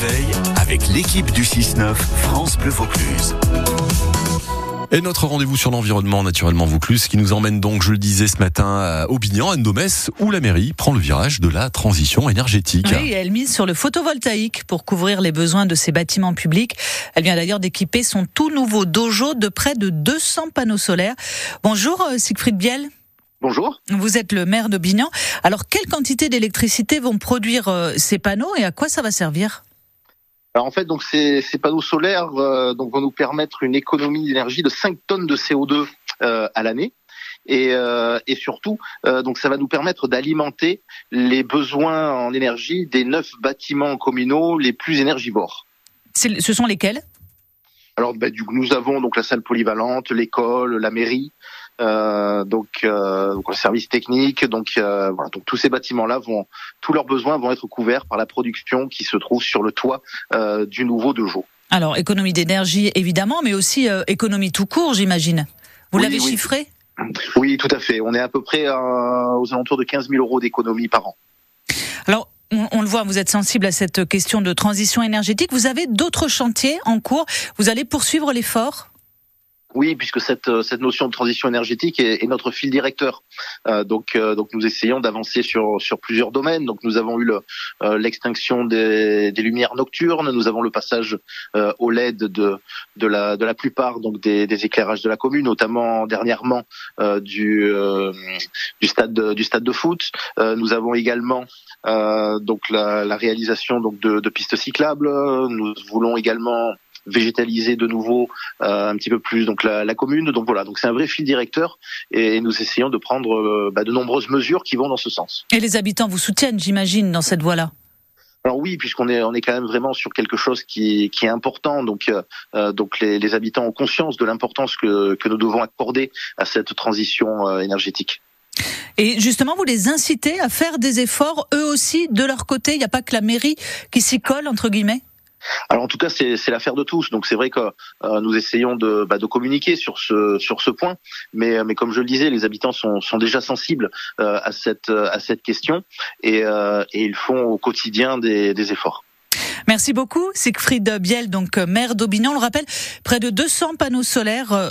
réveil avec l'équipe du 6-9 France Bleu Vaucluse. Et notre rendez-vous sur l'environnement, naturellement Vaucluse, qui nous emmène donc, je le disais ce matin, à Aubignan, à Nomès, où la mairie prend le virage de la transition énergétique. Oui, elle mise sur le photovoltaïque pour couvrir les besoins de ses bâtiments publics. Elle vient d'ailleurs d'équiper son tout nouveau dojo de près de 200 panneaux solaires. Bonjour euh, Siegfried Biel. Bonjour. Vous êtes le maire d'Aubignan. Alors, quelle quantité d'électricité vont produire euh, ces panneaux et à quoi ça va servir? Alors en fait, donc ces, ces panneaux solaires euh, donc vont nous permettre une économie d'énergie de 5 tonnes de CO2 euh, à l'année. Et, euh, et surtout, donc ça va nous permettre d'alimenter les besoins en énergie des neuf bâtiments communaux les plus énergivores. Ce sont lesquels? Alors, bah, du nous avons donc la salle polyvalente, l'école, la mairie, euh, donc, euh, donc le service technique. Donc, euh, voilà, donc tous ces bâtiments-là vont, tous leurs besoins vont être couverts par la production qui se trouve sur le toit euh, du nouveau dojo. Alors, économie d'énergie, évidemment, mais aussi euh, économie tout court, j'imagine. Vous Oui, l'avez oui. chiffré? Oui, tout à fait. On est à peu près euh, aux alentours de 15 000 euros d'économie par an. Alors, on, on le voit, vous êtes sensible à cette question de transition énergétique. Vous avez d'autres chantiers en cours? Vous allez poursuivre l'effort? Oui, puisque cette, euh, cette notion de transition énergétique est, est notre fil directeur. Euh, donc, euh, donc nous essayons d'avancer sur, sur plusieurs domaines. Donc nous avons eu le, euh, l'extinction des, des lumières nocturnes, nous avons le passage euh, au LED de, de, la, de la plupart donc des, des éclairages de la commune, notamment dernièrement euh, du, du, stade de, du stade de foot. Nous avons également donc la, la réalisation donc de, de pistes cyclables. Nous voulons également végétaliser de nouveau euh, un petit peu plus donc la, la commune. Donc voilà, donc c'est un vrai fil directeur et nous essayons de prendre euh, bah, de nombreuses mesures qui vont dans ce sens. et les habitants vous soutiennent, j'imagine, dans cette voie-là? Alors oui, puisqu'on est on est quand même vraiment sur quelque chose qui, qui est important. Donc euh, donc les, les habitants ont conscience de l'importance que, que nous devons accorder à cette transition énergétique. Et justement, vous les incitez à faire des efforts, eux aussi, de leur côté? Il n'y a pas que la mairie qui s'y colle, entre guillemets? Alors en tout cas, c'est l'affaire de tous. Donc c'est vrai que euh, nous essayons de, bah, de communiquer sur ce sur ce point, mais mais comme je le disais, les habitants sont sont déjà sensibles euh, à cette à cette question et euh, et ils font au quotidien des des efforts. Merci beaucoup, Siegfried Biel, donc euh, maire d'Aubignan. On le rappelle, près de 200 panneaux solaires. euh,